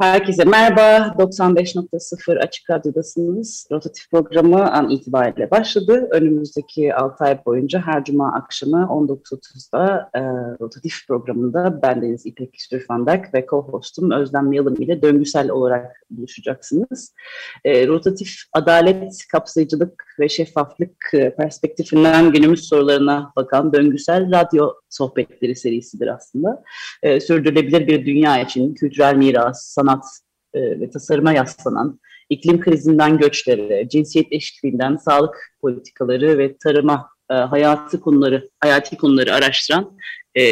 Herkese merhaba. 95.0 Açık Radyo'dasınız. Rotatif programı an itibariyle başladı. Önümüzdeki 6 ay boyunca her cuma akşamı 19.30'da e, Rotatif programında bendeniz İpek Sürfandak ve co-hostum Özlem Yalım ile döngüsel olarak buluşacaksınız. E, rotatif adalet, kapsayıcılık ve şeffaflık e, perspektifinden günümüz sorularına bakan döngüsel radyo sohbetleri serisidir aslında. E, sürdürülebilir bir dünya için kültürel miras, sanat e, ve tasarıma yaslanan, iklim krizinden göçlere, cinsiyet eşitliğinden sağlık politikaları ve tarıma e, hayatı konuları, hayati konuları araştıran e,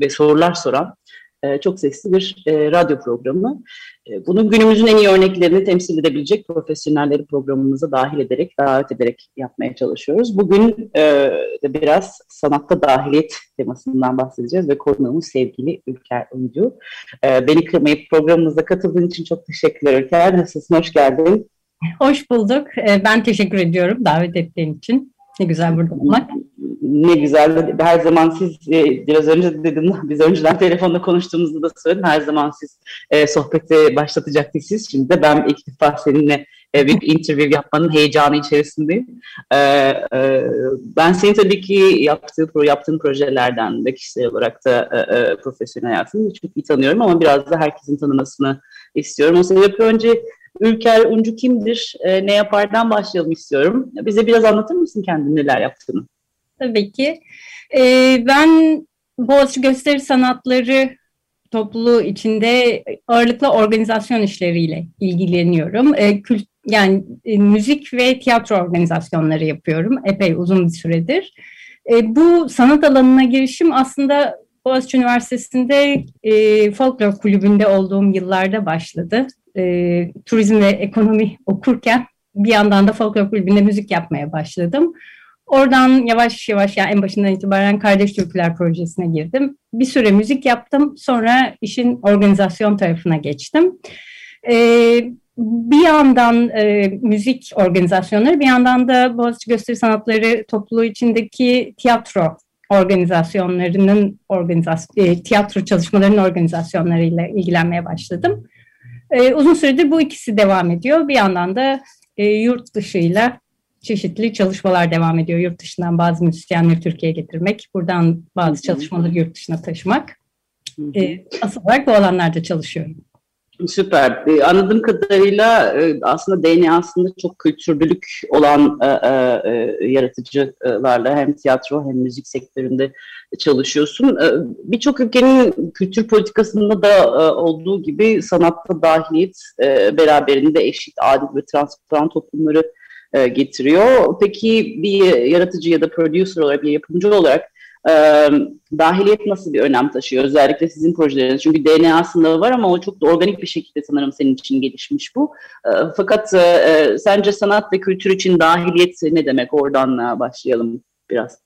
ve sorular soran e, çok sesli bir e, radyo programı. E, bunun günümüzün en iyi örneklerini temsil edebilecek profesyonelleri programımıza dahil ederek, davet ederek yapmaya çalışıyoruz. Bugün de biraz sanatta dahiliyet temasından bahsedeceğiz ve konuğumuz sevgili Ülker Uncu. Beni kırmayıp programımıza katıldığın için çok teşekkürler Ülker. Nasılsın? Hoş geldin. Hoş bulduk. Ben teşekkür ediyorum davet ettiğin için. Ne güzel burada olmak. Ne güzel. Her zaman siz e, biraz önce dedim, biz önceden telefonda konuştuğumuzda da söyledim. Her zaman siz e, sohbeti başlatacaktık siz. Şimdi de ben ilk defa seninle e, bir interview yapmanın heyecanı içerisindeyim. E, e, ben seni tabii ki yaptığı, yaptığın projelerden ve kişisel olarak da e, e, profesyonel hayatını çok iyi tanıyorum ama biraz da herkesin tanımasını istiyorum. O sebeple önce Ülker Uncu kimdir, e, ne yapardan başlayalım istiyorum. Bize biraz anlatır mısın kendini neler yaptığını? Tabii ki. E, ben Boğaziçi Gösteri Sanatları topluluğu içinde ağırlıklı organizasyon işleriyle ilgileniyorum. E, kült, yani e, müzik ve tiyatro organizasyonları yapıyorum epey uzun bir süredir. E, bu sanat alanına girişim aslında Boğaziçi Üniversitesi'nde e, folklor kulübünde olduğum yıllarda başladı e, turizm ve ekonomi okurken bir yandan da folklor kulübünde müzik yapmaya başladım. Oradan yavaş yavaş yani en başından itibaren Kardeş Türküler projesine girdim. Bir süre müzik yaptım. Sonra işin organizasyon tarafına geçtim. Ee, bir yandan e, müzik organizasyonları, bir yandan da Boğaziçi Gösteri Sanatları topluluğu içindeki tiyatro organizasyonlarının organizasyon, e, tiyatro çalışmalarının organizasyonlarıyla ilgilenmeye başladım. E, uzun süredir bu ikisi devam ediyor. Bir yandan da e, yurt dışıyla çeşitli çalışmalar devam ediyor. Yurt dışından bazı müzisyenleri Türkiye'ye getirmek, buradan bazı çalışmaları yurt dışına taşımak. E, asıl olarak bu alanlarda çalışıyorum. Süper. Anladığım kadarıyla e, aslında DNA'sında çok kültürlülük olan e, e, yaratıcılarla hem tiyatro hem müzik sektöründe çalışıyorsun. Birçok ülkenin kültür politikasında da olduğu gibi sanatta dahiliyet beraberinde eşit, adil ve transparan toplumları getiriyor. Peki bir yaratıcı ya da producer olarak, bir yapımcı olarak e, dahiliyet nasıl bir önem taşıyor? Özellikle sizin projeleriniz. Çünkü DNA'sında var ama o çok da organik bir şekilde sanırım senin için gelişmiş bu. E, fakat e, sence sanat ve kültür için dahiliyet ne demek? Oradan başlayalım biraz.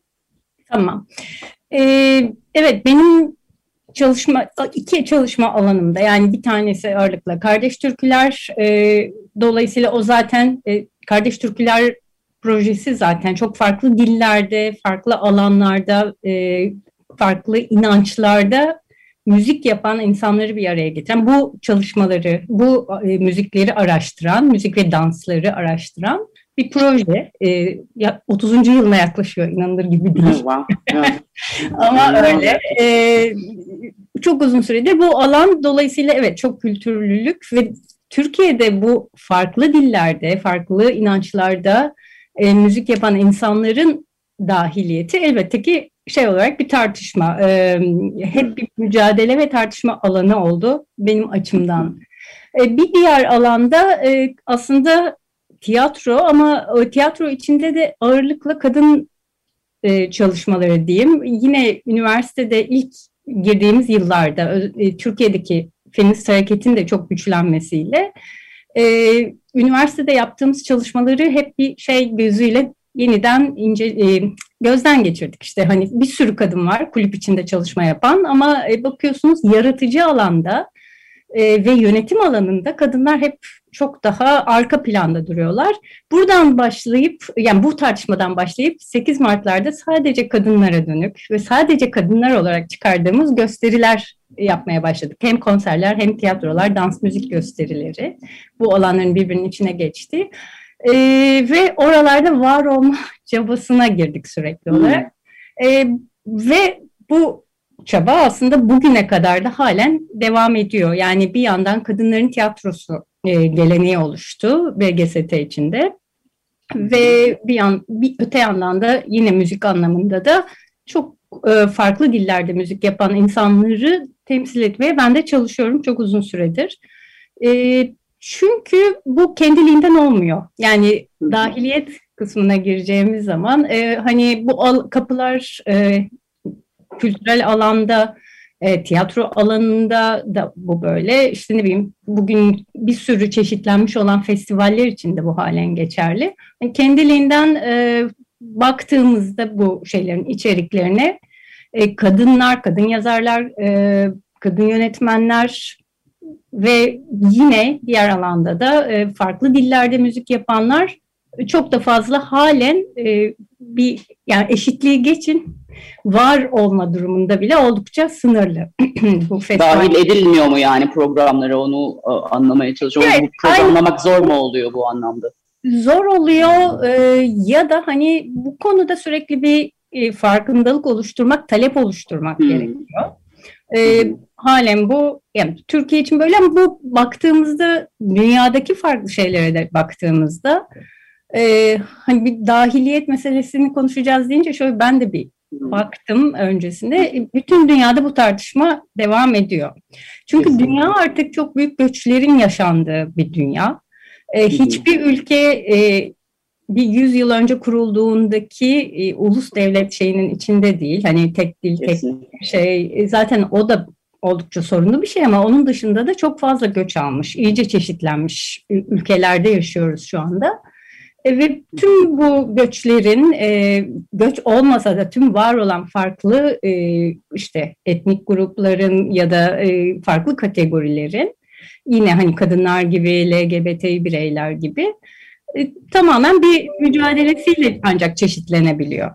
Tamam. Ee, evet benim çalışma iki çalışma alanımda yani bir tanesi ağırlıkla kardeş türküler e, dolayısıyla o zaten e, kardeş türküler projesi zaten çok farklı dillerde, farklı alanlarda, e, farklı inançlarda müzik yapan insanları bir araya getiren, bu çalışmaları, bu e, müzikleri araştıran, müzik ve dansları araştıran bir proje. E, 30. yılına yaklaşıyor, inanılır gibi değil. Ama öyle. E, çok uzun süredir bu alan dolayısıyla evet çok kültürlülük ve Türkiye'de bu farklı dillerde, farklı inançlarda e, müzik yapan insanların dahiliyeti elbette ki şey olarak bir tartışma. E, hep bir mücadele ve tartışma alanı oldu benim açımdan. E, bir diğer alanda e, aslında tiyatro ama o tiyatro içinde de ağırlıkla kadın e, çalışmaları diyeyim. Yine üniversitede ilk girdiğimiz yıllarda e, Türkiye'deki feminist hareketin de çok güçlenmesiyle e, üniversitede yaptığımız çalışmaları hep bir şey gözüyle yeniden ince e, gözden geçirdik. İşte hani bir sürü kadın var kulüp içinde çalışma yapan ama e, bakıyorsunuz yaratıcı alanda e, ve yönetim alanında kadınlar hep çok daha arka planda duruyorlar. Buradan başlayıp yani bu tartışmadan başlayıp 8 Mart'larda sadece kadınlara dönük ve sadece kadınlar olarak çıkardığımız gösteriler yapmaya başladık. Hem konserler hem tiyatrolar, dans müzik gösterileri bu alanların birbirinin içine geçti. E, ve oralarda var olma çabasına girdik sürekli olarak. Hmm. E, ve bu çaba aslında bugüne kadar da halen devam ediyor. Yani bir yandan kadınların tiyatrosu e, geleneği oluştu BGST içinde. Ve bir, yan, bir öte yandan da yine müzik anlamında da çok e, farklı dillerde müzik yapan insanları temsil etmeye ben de çalışıyorum çok uzun süredir. E, çünkü bu kendiliğinden olmuyor. Yani dahiliyet kısmına gireceğimiz zaman e, hani bu al, kapılar e, kültürel alanda, e, tiyatro alanında da bu böyle. İşte ne bileyim bugün bir sürü çeşitlenmiş olan festivaller için de bu halen geçerli. Yani kendiliğinden e, baktığımızda bu şeylerin içeriklerine e, kadınlar, kadın yazarlar, e, kadın yönetmenler ve yine diğer alanda da e, farklı dillerde müzik yapanlar çok da fazla halen e, bir yani eşitliği geçin var olma durumunda bile oldukça sınırlı. bu Dahil edilmiyor mu yani programlara onu e, anlamaya çalışıyorum. Evet, bu programlamak zor mu oluyor bu anlamda? Zor oluyor e, ya da hani bu konuda sürekli bir e, farkındalık oluşturmak, talep oluşturmak hmm. gerekiyor. E, halen bu yani Türkiye için böyle ama bu baktığımızda dünyadaki farklı şeylere de baktığımızda e, hani bir dahiliyet meselesini konuşacağız deyince şöyle ben de bir baktım öncesinde. Bütün dünyada bu tartışma devam ediyor. Çünkü Kesinlikle. dünya artık çok büyük göçlerin yaşandığı bir dünya. E, hiçbir ülke e, bir yüz yıl önce kurulduğundaki e, ulus devlet şeyinin içinde değil. Hani tek dil, tek şey. E, zaten o da oldukça sorunlu bir şey ama onun dışında da çok fazla göç almış, iyice çeşitlenmiş ülkelerde yaşıyoruz şu anda. E, ve tüm bu göçlerin e, göç olmasa da tüm var olan farklı e, işte etnik grupların ya da e, farklı kategorilerin yine hani kadınlar gibi LGBT bireyler gibi e, tamamen bir mücadelesiyle ancak çeşitlenebiliyor.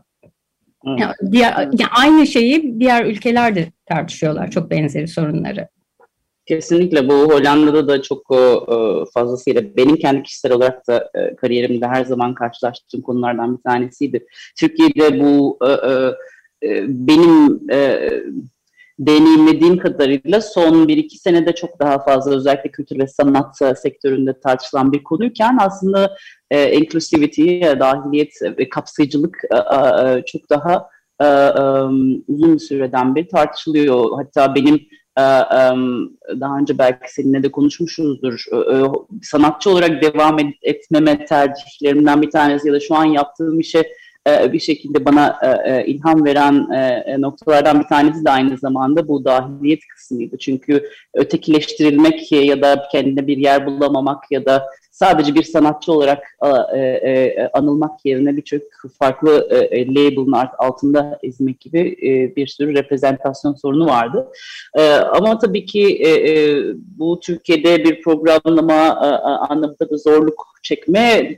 Yani diğer, yani aynı şeyi diğer ülkeler de tartışıyorlar çok benzeri sorunları. Kesinlikle bu Hollanda'da da çok e, fazlasıyla benim kendi kişisel olarak da e, kariyerimde her zaman karşılaştığım konulardan bir tanesiydi. Türkiye'de bu e, benim deneyimlediğim kadarıyla son bir iki senede çok daha fazla özellikle kültür ve sanat sektöründe tartışılan bir konuyken aslında e, inclusivity, dahiliyet ve kapsayıcılık çok daha uzun bir süreden beri tartışılıyor. Hatta benim ee, daha önce belki seninle de konuşmuşuzdur. Sanatçı olarak devam etmeme tercihlerimden bir tanesi ya da şu an yaptığım işe e, bir şekilde bana e, e, ilham veren noktalardan bir tanesi de aynı zamanda bu dahiliyet kısmıydı. Çünkü ötekileştirilmek ya da kendine bir yer bulamamak ya da sadece bir sanatçı olarak anılmak yerine birçok farklı label'ın altında ezmek gibi bir sürü reprezentasyon sorunu vardı. Ama tabii ki bu Türkiye'de bir programlama anlamında da zorluk çekme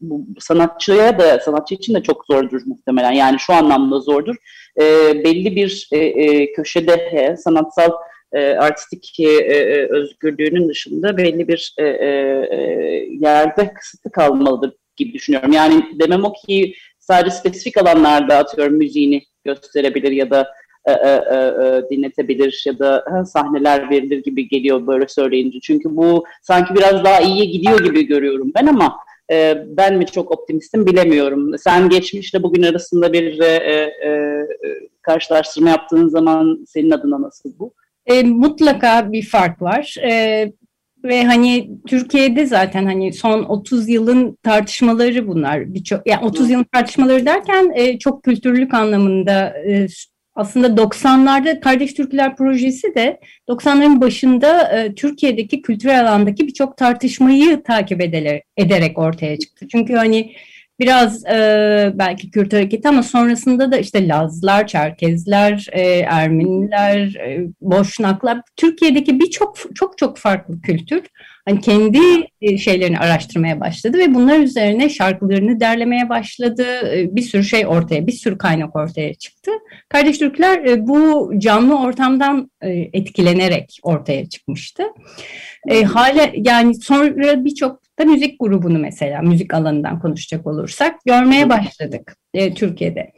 bu sanatçıya da sanatçı için de çok zordur muhtemelen. Yani şu anlamda zordur. Belli bir köşede sanatsal e, artistik e, e, özgürlüğünün dışında belli bir e, e, e, yerde kısıtlı kalmalıdır gibi düşünüyorum. Yani demem o ki sadece spesifik alanlarda atıyorum müziğini gösterebilir ya da e, e, e, e dinletebilir ya da ha, sahneler verilir gibi geliyor böyle söyleyince. Çünkü bu sanki biraz daha iyiye gidiyor gibi görüyorum ben ama e, ben mi çok optimistim bilemiyorum. Sen geçmişle bugün arasında bir e, e, e karşılaştırma yaptığın zaman senin adına nasıl bu? E, mutlaka bir fark var. E, ve hani Türkiye'de zaten hani son 30 yılın tartışmaları bunlar. Birçok yani 30 yılın tartışmaları derken e, çok kültürlük anlamında e, aslında 90'larda Kardeş Türküler projesi de 90'ların başında e, Türkiye'deki kültürel alandaki birçok tartışmayı takip ederek, ederek ortaya çıktı. Çünkü hani biraz e, belki Kürt hareketi ama sonrasında da işte Lazlar, Çerkezler, e, Ermeniler, e, Boşnaklar, Türkiye'deki birçok çok çok farklı kültür hani kendi e, şeylerini araştırmaya başladı ve bunlar üzerine şarkılarını derlemeye başladı. E, bir sürü şey ortaya, bir sürü kaynak ortaya çıktı. Kardeş Türkler e, bu canlı ortamdan etkilenerek ortaya çıkmıştı. E, hala yani sonra birçok da müzik grubunu mesela müzik alanından konuşacak olursak görmeye başladık Türkiye'de.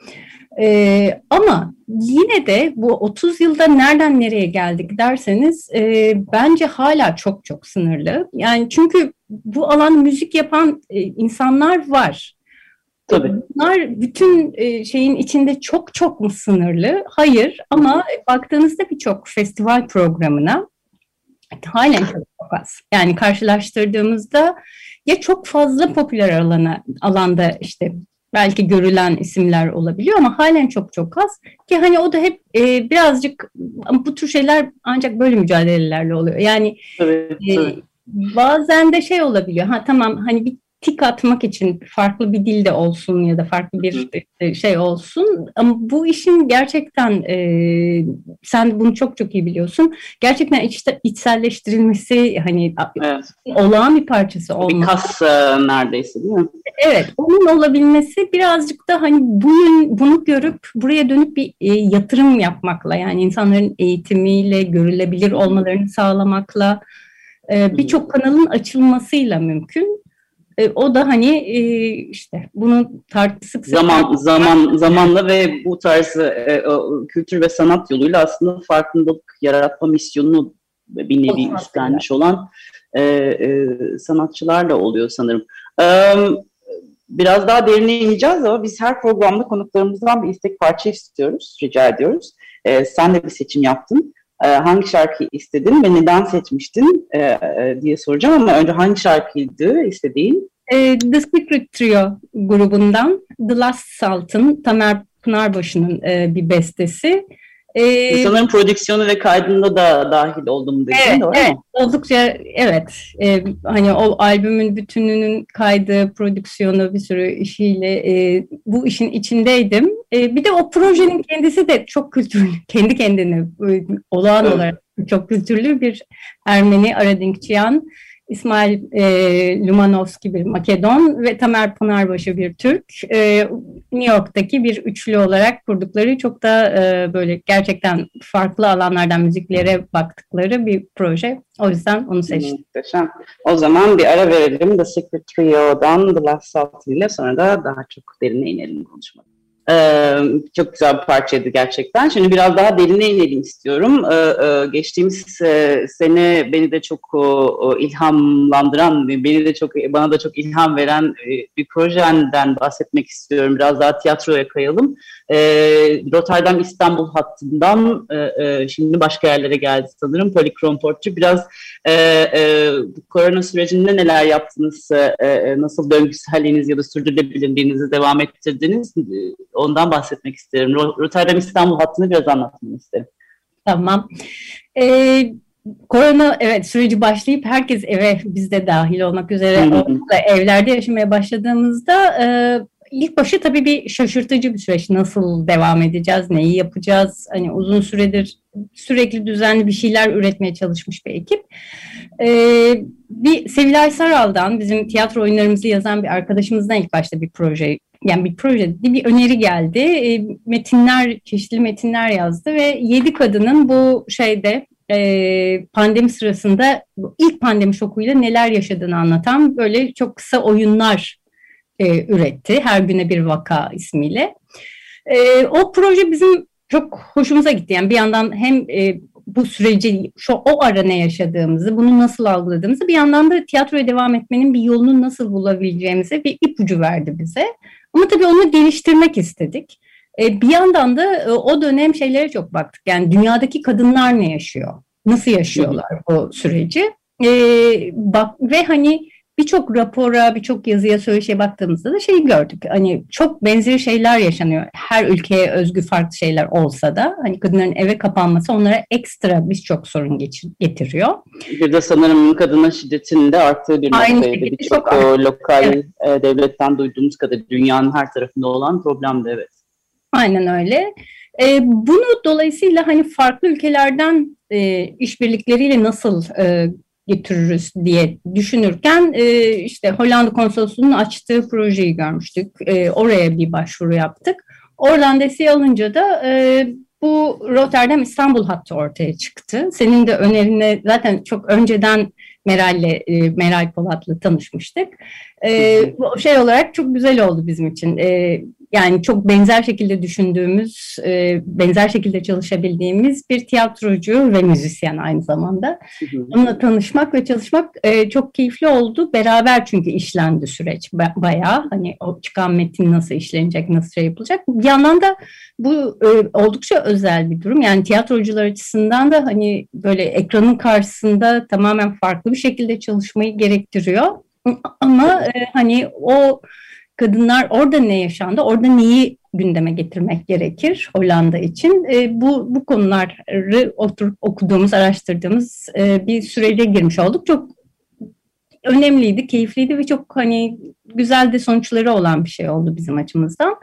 E, ama yine de bu 30 yılda nereden nereye geldik derseniz e, bence hala çok çok sınırlı. Yani çünkü bu alan müzik yapan e, insanlar var. Tabii. Bunlar bütün e, şeyin içinde çok çok mu sınırlı? Hayır ama baktığınızda birçok festival programına halen çok, az. Yani karşılaştırdığımızda ya çok fazla popüler alana, alanda işte belki görülen isimler olabiliyor ama halen çok çok az ki hani o da hep e, birazcık bu tür şeyler ancak böyle mücadelelerle oluyor. Yani evet, evet. E, bazen de şey olabiliyor. Ha tamam hani bir tik atmak için farklı bir dilde olsun ya da farklı bir e, şey olsun. Ama bu işin gerçekten e, sen bunu çok çok iyi biliyorsun. Gerçekten iç, içselleştirilmesi hani evet. olağan bir parçası olması. Bir kas e, neredeyse değil mi? Evet. Onun olabilmesi birazcık da hani bugün bunu görüp buraya dönüp bir e, yatırım yapmakla yani insanların eğitimiyle görülebilir olmalarını sağlamakla e, birçok kanalın açılmasıyla mümkün. E, o da hani e, işte bunu tartışıp zaman zaman zamanla ve bu tarz e, kültür ve sanat yoluyla aslında farkındalık yaratma misyonunu bir nevi üstlenmiş olan e, e, sanatçılar da oluyor sanırım. E, biraz daha derine ineceğiz ama biz her programda konuklarımızdan bir istek parça istiyoruz, rica ediyoruz. E, sen de bir seçim yaptın. E, hangi şarkıyı istedin ve neden seçmiştin e, e, diye soracağım ama önce hangi şarkıydı istediğin? E, The Secret Trio grubundan The Last Salt'ın Tamer Pınarbaşı'nın e, bir bestesi. Ee, Sanırım prodüksiyonu ve kaydında da dahil oldum dedin, evet, doğru evet, mu? Oldukça evet. E, hani o albümün bütününün kaydı, prodüksiyonu bir sürü işiyle e, bu işin içindeydim. E, bir de o projenin kendisi de çok kültürlü, kendi kendine e, olağan evet. olarak çok kültürlü bir Ermeni Aradinkçiyan. İsmail e, Lumanovski bir Makedon ve Tamer Pınarbaşı bir Türk. E, New York'taki bir üçlü olarak kurdukları çok da e, böyle gerçekten farklı alanlardan müziklere baktıkları bir proje. O yüzden onu seçtim. Muhteşem. O zaman bir ara verelim The Secret Trio'dan The Last Salt ile sonra da daha çok derine inelim konuşmaya. Ee, çok güzel bir parçaydı gerçekten. Şimdi biraz daha derine inelim istiyorum. Ee, e, geçtiğimiz e, sene beni de çok ilhamlandıran, beni de çok bana da çok ilham veren e, bir projenden bahsetmek istiyorum. Biraz daha tiyatroya kayalım. Ee, Rotterdam İstanbul hattından e, e, şimdi başka yerlere geldi sanırım. Polikrom Portçu. Biraz e, e, korona sürecinde neler yaptınız? E, e, nasıl döngüselliğiniz ya da sürdürülebilirliğinizi devam ettirdiniz? Ondan bahsetmek isterim. Rotterdam İstanbul hattını biraz anlatmanı isterim. Tamam. Ee, korona evet süreci başlayıp herkes eve bizde dahil olmak üzere evlerde yaşamaya başladığımızda e, ilk başı tabii bir şaşırtıcı bir süreç. Nasıl devam edeceğiz, neyi yapacağız? Hani uzun süredir sürekli düzenli bir şeyler üretmeye çalışmış bir ekip. Ee, bir Sevilay Saral'dan bizim tiyatro oyunlarımızı yazan bir arkadaşımızdan ilk başta bir proje yani bir proje bir öneri geldi. E, metinler, çeşitli metinler yazdı ve yedi kadının bu şeyde e, pandemi sırasında ilk pandemi şokuyla neler yaşadığını anlatan böyle çok kısa oyunlar e, üretti. Her güne bir vaka ismiyle. E, o proje bizim çok hoşumuza gitti. Yani bir yandan hem e, bu süreci şu o ara ne yaşadığımızı, bunu nasıl algıladığımızı bir yandan da tiyatroya devam etmenin bir yolunu nasıl bulabileceğimize bir ipucu verdi bize. Ama tabii onu geliştirmek istedik. E, bir yandan da e, o dönem şeylere çok baktık. Yani dünyadaki kadınlar ne yaşıyor? Nasıl yaşıyorlar bu süreci? E, bak ve hani birçok rapora, birçok yazıya, söyleşiye baktığımızda da şeyi gördük. Hani çok benzeri şeyler yaşanıyor. Her ülkeye özgü farklı şeyler olsa da hani kadınların eve kapanması onlara ekstra birçok sorun getiriyor. Bir de sanırım kadına şiddetin de arttığı bir noktaydı. Birçok lokal evet. E, devletten duyduğumuz kadar dünyanın her tarafında olan problemdi evet. Aynen öyle. E, bunu dolayısıyla hani farklı ülkelerden e, işbirlikleriyle nasıl e, getiririz diye düşünürken e, işte Hollanda Konsolosluğu'nun açtığı projeyi görmüştük. E, oraya bir başvuru yaptık. Oradan desteği alınca da e, bu Rotterdam İstanbul hattı ortaya çıktı. Senin de önerine zaten çok önceden Meral'le, e, Meral Polat'la tanışmıştık. E, şey olarak çok güzel oldu bizim için. E, yani çok benzer şekilde düşündüğümüz, e, benzer şekilde çalışabildiğimiz bir tiyatrocu ve müzisyen aynı zamanda. Onunla tanışmak ve çalışmak e, çok keyifli oldu. Beraber çünkü işlendi süreç bayağı. Hani o çıkan metin nasıl işlenecek, nasıl şey yapılacak. Bir yandan da bu e, oldukça özel bir durum. Yani tiyatrocular açısından da hani böyle ekranın karşısında tamamen farklı bir şekilde çalışmayı gerektiriyor. Ama e, hani o kadınlar orada ne yaşandı, orada neyi gündeme getirmek gerekir Hollanda için. E, bu, bu konuları oturup okuduğumuz, araştırdığımız e, bir sürece girmiş olduk. Çok önemliydi, keyifliydi ve çok hani güzel de sonuçları olan bir şey oldu bizim açımızdan.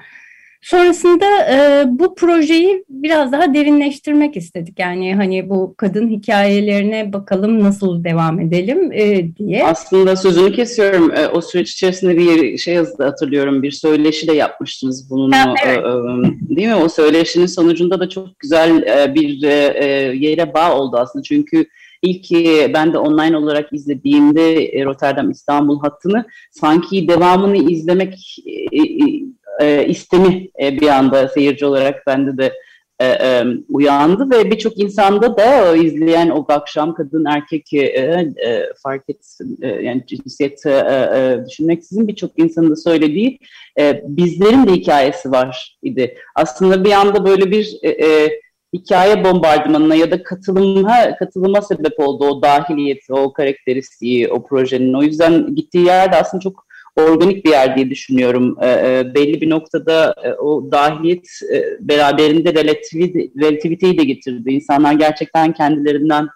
Sonrasında e, bu projeyi biraz daha derinleştirmek istedik. Yani hani bu kadın hikayelerine bakalım nasıl devam edelim e, diye. Aslında sözünü kesiyorum. E, o süreç içerisinde bir şey yazdı hatırlıyorum. Bir söyleşi de yapmıştınız bununla. Ha, evet. e, değil mi? O söyleşinin sonucunda da çok güzel e, bir e, yere bağ oldu aslında. Çünkü İlk ben de online olarak izlediğimde Rotterdam İstanbul hattını sanki devamını izlemek e, istemi e, bir anda seyirci olarak bende de e, e, uyandı ve birçok insanda da o izleyen o akşam kadın erkek e, e, fark etsin e, yani cinsiyet e, e, düşünmeksizin birçok insanın da söylediği e, bizlerin de hikayesi var idi. Aslında bir anda böyle bir e, e, hikaye bombardımanına ya da katılıma katılıma sebep oldu o dahiliyeti, o karakteristiği, o projenin. O yüzden gittiği yerde aslında çok organik bir yer diye düşünüyorum. E, e, belli bir noktada e, o dahiliyet e, beraberinde relativite, relativiteyi de getirdi. İnsanlar gerçekten kendilerinden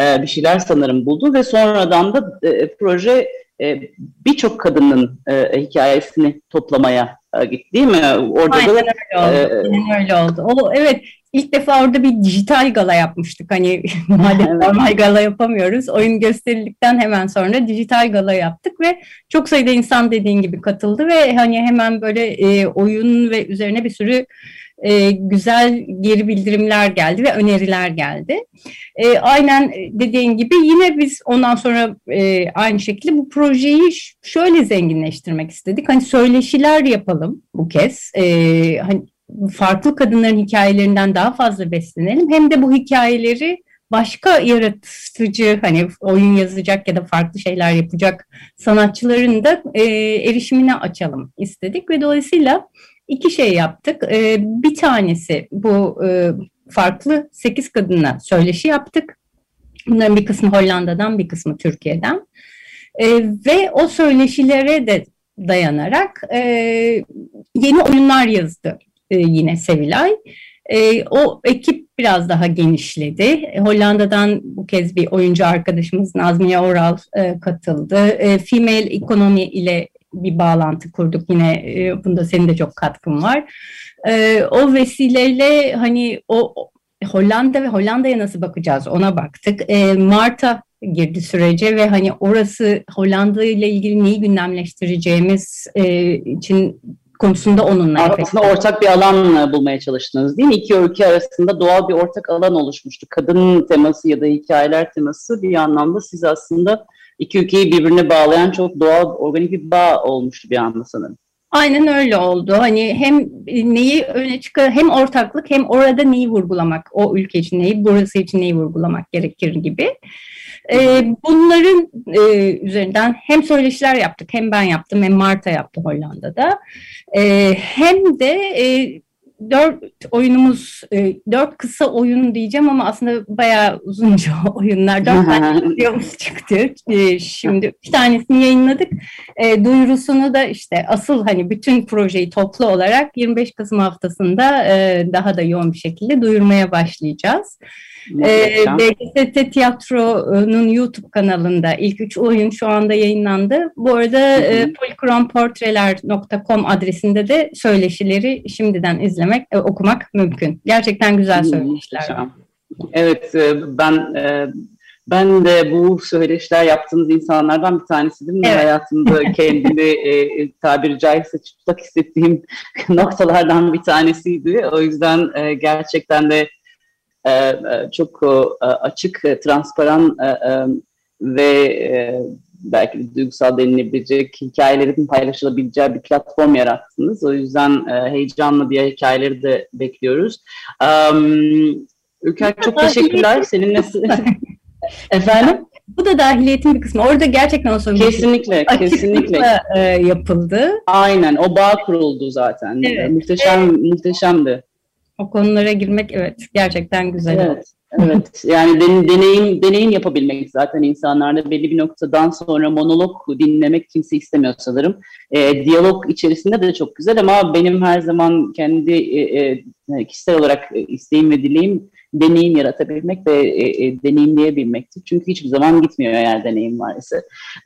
e, bir şeyler sanırım buldu ve sonradan da e, proje e, birçok kadının e, hikayesini toplamaya e, gitti değil mi? Orada Aynen da, öyle oldu. E, öyle oldu. O, evet ilk defa orada bir dijital gala yapmıştık. Hani madem normal gala yapamıyoruz. Oyun gösterildikten hemen sonra dijital gala yaptık ve çok sayıda insan dediğin gibi katıldı ve hani hemen böyle e, oyun ve üzerine bir sürü e, güzel geri bildirimler geldi ve öneriler geldi. E, aynen dediğin gibi yine biz ondan sonra e, aynı şekilde bu projeyi şöyle zenginleştirmek istedik. Hani söyleşiler yapalım bu kez. E, hani farklı kadınların hikayelerinden daha fazla beslenelim. Hem de bu hikayeleri başka yaratıcı hani oyun yazacak ya da farklı şeyler yapacak sanatçıların da e, erişimine açalım istedik ve dolayısıyla iki şey yaptık. E, bir tanesi bu e, farklı sekiz kadına söyleşi yaptık. Bunların bir kısmı Hollanda'dan bir kısmı Türkiye'den. E, ve o söyleşilere de dayanarak e, yeni oyunlar yazdı e, yine Sevilay. E, o ekip biraz daha genişledi. E, Hollanda'dan bu kez bir oyuncu arkadaşımız Nazmiye Oral e, katıldı. E, Female Economy ile bir bağlantı kurduk yine. E, bunda senin de çok katkın var. E, o vesileyle hani o Hollanda ve Hollanda'ya nasıl bakacağız ona baktık. E, Mart'a girdi sürece ve hani orası Hollanda ile ilgili neyi gündemleştireceğimiz e, için konusunda onunla Aslında ortak bir alan bulmaya çalıştınız değil mi? İki ülke arasında doğal bir ortak alan oluşmuştu. Kadın teması ya da hikayeler teması bir anlamda siz aslında iki ülkeyi birbirine bağlayan çok doğal, organik bir bağ olmuştu bir anda sanırım. Aynen öyle oldu. Hani hem neyi öne çıkar, hem ortaklık hem orada neyi vurgulamak, o ülke için neyi, burası için neyi vurgulamak gerekir gibi. E, bunların e, üzerinden hem söyleşiler yaptık, hem ben yaptım, hem Marta yaptı Hollanda'da. E, hem de e, dört oyunumuz, e, dört kısa oyun diyeceğim ama aslında bayağı uzunca oyunlar. Dört tane videomuz çıktı. E, şimdi bir tanesini yayınladık. E, duyurusunu da işte asıl hani bütün projeyi toplu olarak 25 Kasım haftasında e, daha da yoğun bir şekilde duyurmaya başlayacağız. E, BGST Tiyatro'nun YouTube kanalında ilk üç oyun şu anda yayınlandı. Bu arada e, polikronportreler.com adresinde de söyleşileri şimdiden izlemek, e, okumak mümkün. Gerçekten güzel söyleşiler. Evet, e, ben e, ben de bu söyleşiler yaptığınız insanlardan bir tanesiydim. Evet. Hayatımda kendimi e, tabiri caizse çıplak hissettiğim noktalardan bir tanesiydi. O yüzden e, gerçekten de e, e, çok e, açık, transparan ve belki de duygusal denilebilecek hikayelerin paylaşılabileceği bir platform yarattınız. O yüzden heyecanla diğer hikayeleri de bekliyoruz. Ülker çok teşekkürler. Seninle efendim. Bu da dahiliyetin bir kısmı. Orada gerçekten o sorun. Kesinlikle, kesinlikle. yapıldı. Aynen, o bağ kuruldu zaten. Evet. Muhteşem, evet. muhteşemdi o konulara girmek evet gerçekten güzel. Evet. evet yani deneyim deneyim yapabilmek zaten insanlarda belli bir noktadan sonra monolog dinlemek kimse istemiyor sanırım. E, diyalog içerisinde de çok güzel ama benim her zaman kendi e, e, kişisel olarak isteğim ve dileğim deneyim yaratabilmek ve e, e, deneyimleyebilmektir. Çünkü hiçbir zaman gitmiyor eğer deneyim varsa.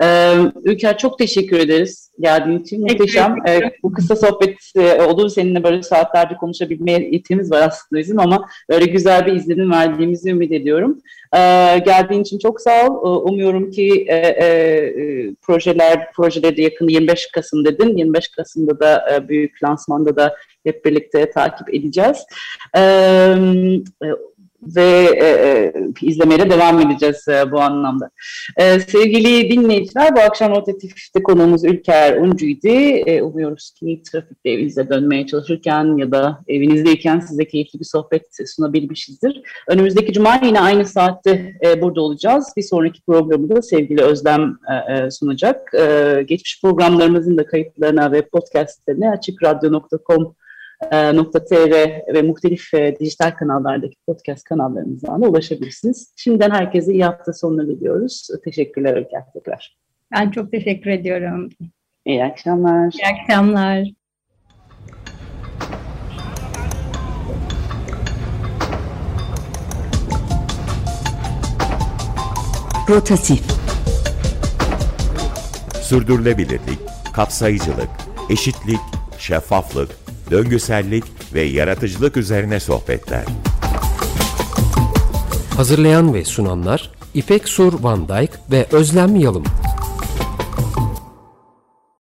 Ee, Ülker çok teşekkür ederiz geldiğin için. Muhteşem. Ee, bu kısa sohbet e, olur seninle böyle saatlerce konuşabilmeye yetimiz var aslında bizim ama böyle güzel bir izlenim verdiğimizi ümit ediyorum. Ee, geldiğin için çok sağ ol. Umuyorum ki e, e, projeler projeleri yakın 25 Kasım dedin. 25 Kasım'da da e, büyük lansmanda da hep birlikte takip edeceğiz. Ee, ve e, e, izlemeye devam edeceğiz e, bu anlamda. E, sevgili dinleyiciler, bu akşam rotatifte konuğumuz Ülker Uncu'ydu. E, umuyoruz ki trafikte evinize dönmeye çalışırken ya da evinizdeyken size keyifli bir sohbet sunabilmişizdir. Önümüzdeki cuma yine aynı saatte e, burada olacağız. Bir sonraki programı da sevgili Özlem e, e sunacak. E, geçmiş programlarımızın da kayıtlarına ve podcastlerine açıkradyo.com .tr ve muhtelif e, dijital kanallardaki podcast kanallarımızdan da ulaşabilirsiniz. Şimdiden herkese iyi hafta sonları diliyoruz. Teşekkürler Öker tekrar. Ben çok teşekkür ediyorum. İyi akşamlar. İyi akşamlar. Rotatif Sürdürülebilirlik, kapsayıcılık, eşitlik, şeffaflık, döngüsellik ve yaratıcılık üzerine sohbetler. Hazırlayan ve sunanlar İpek Sur Van Dijk ve Özlem Yalım.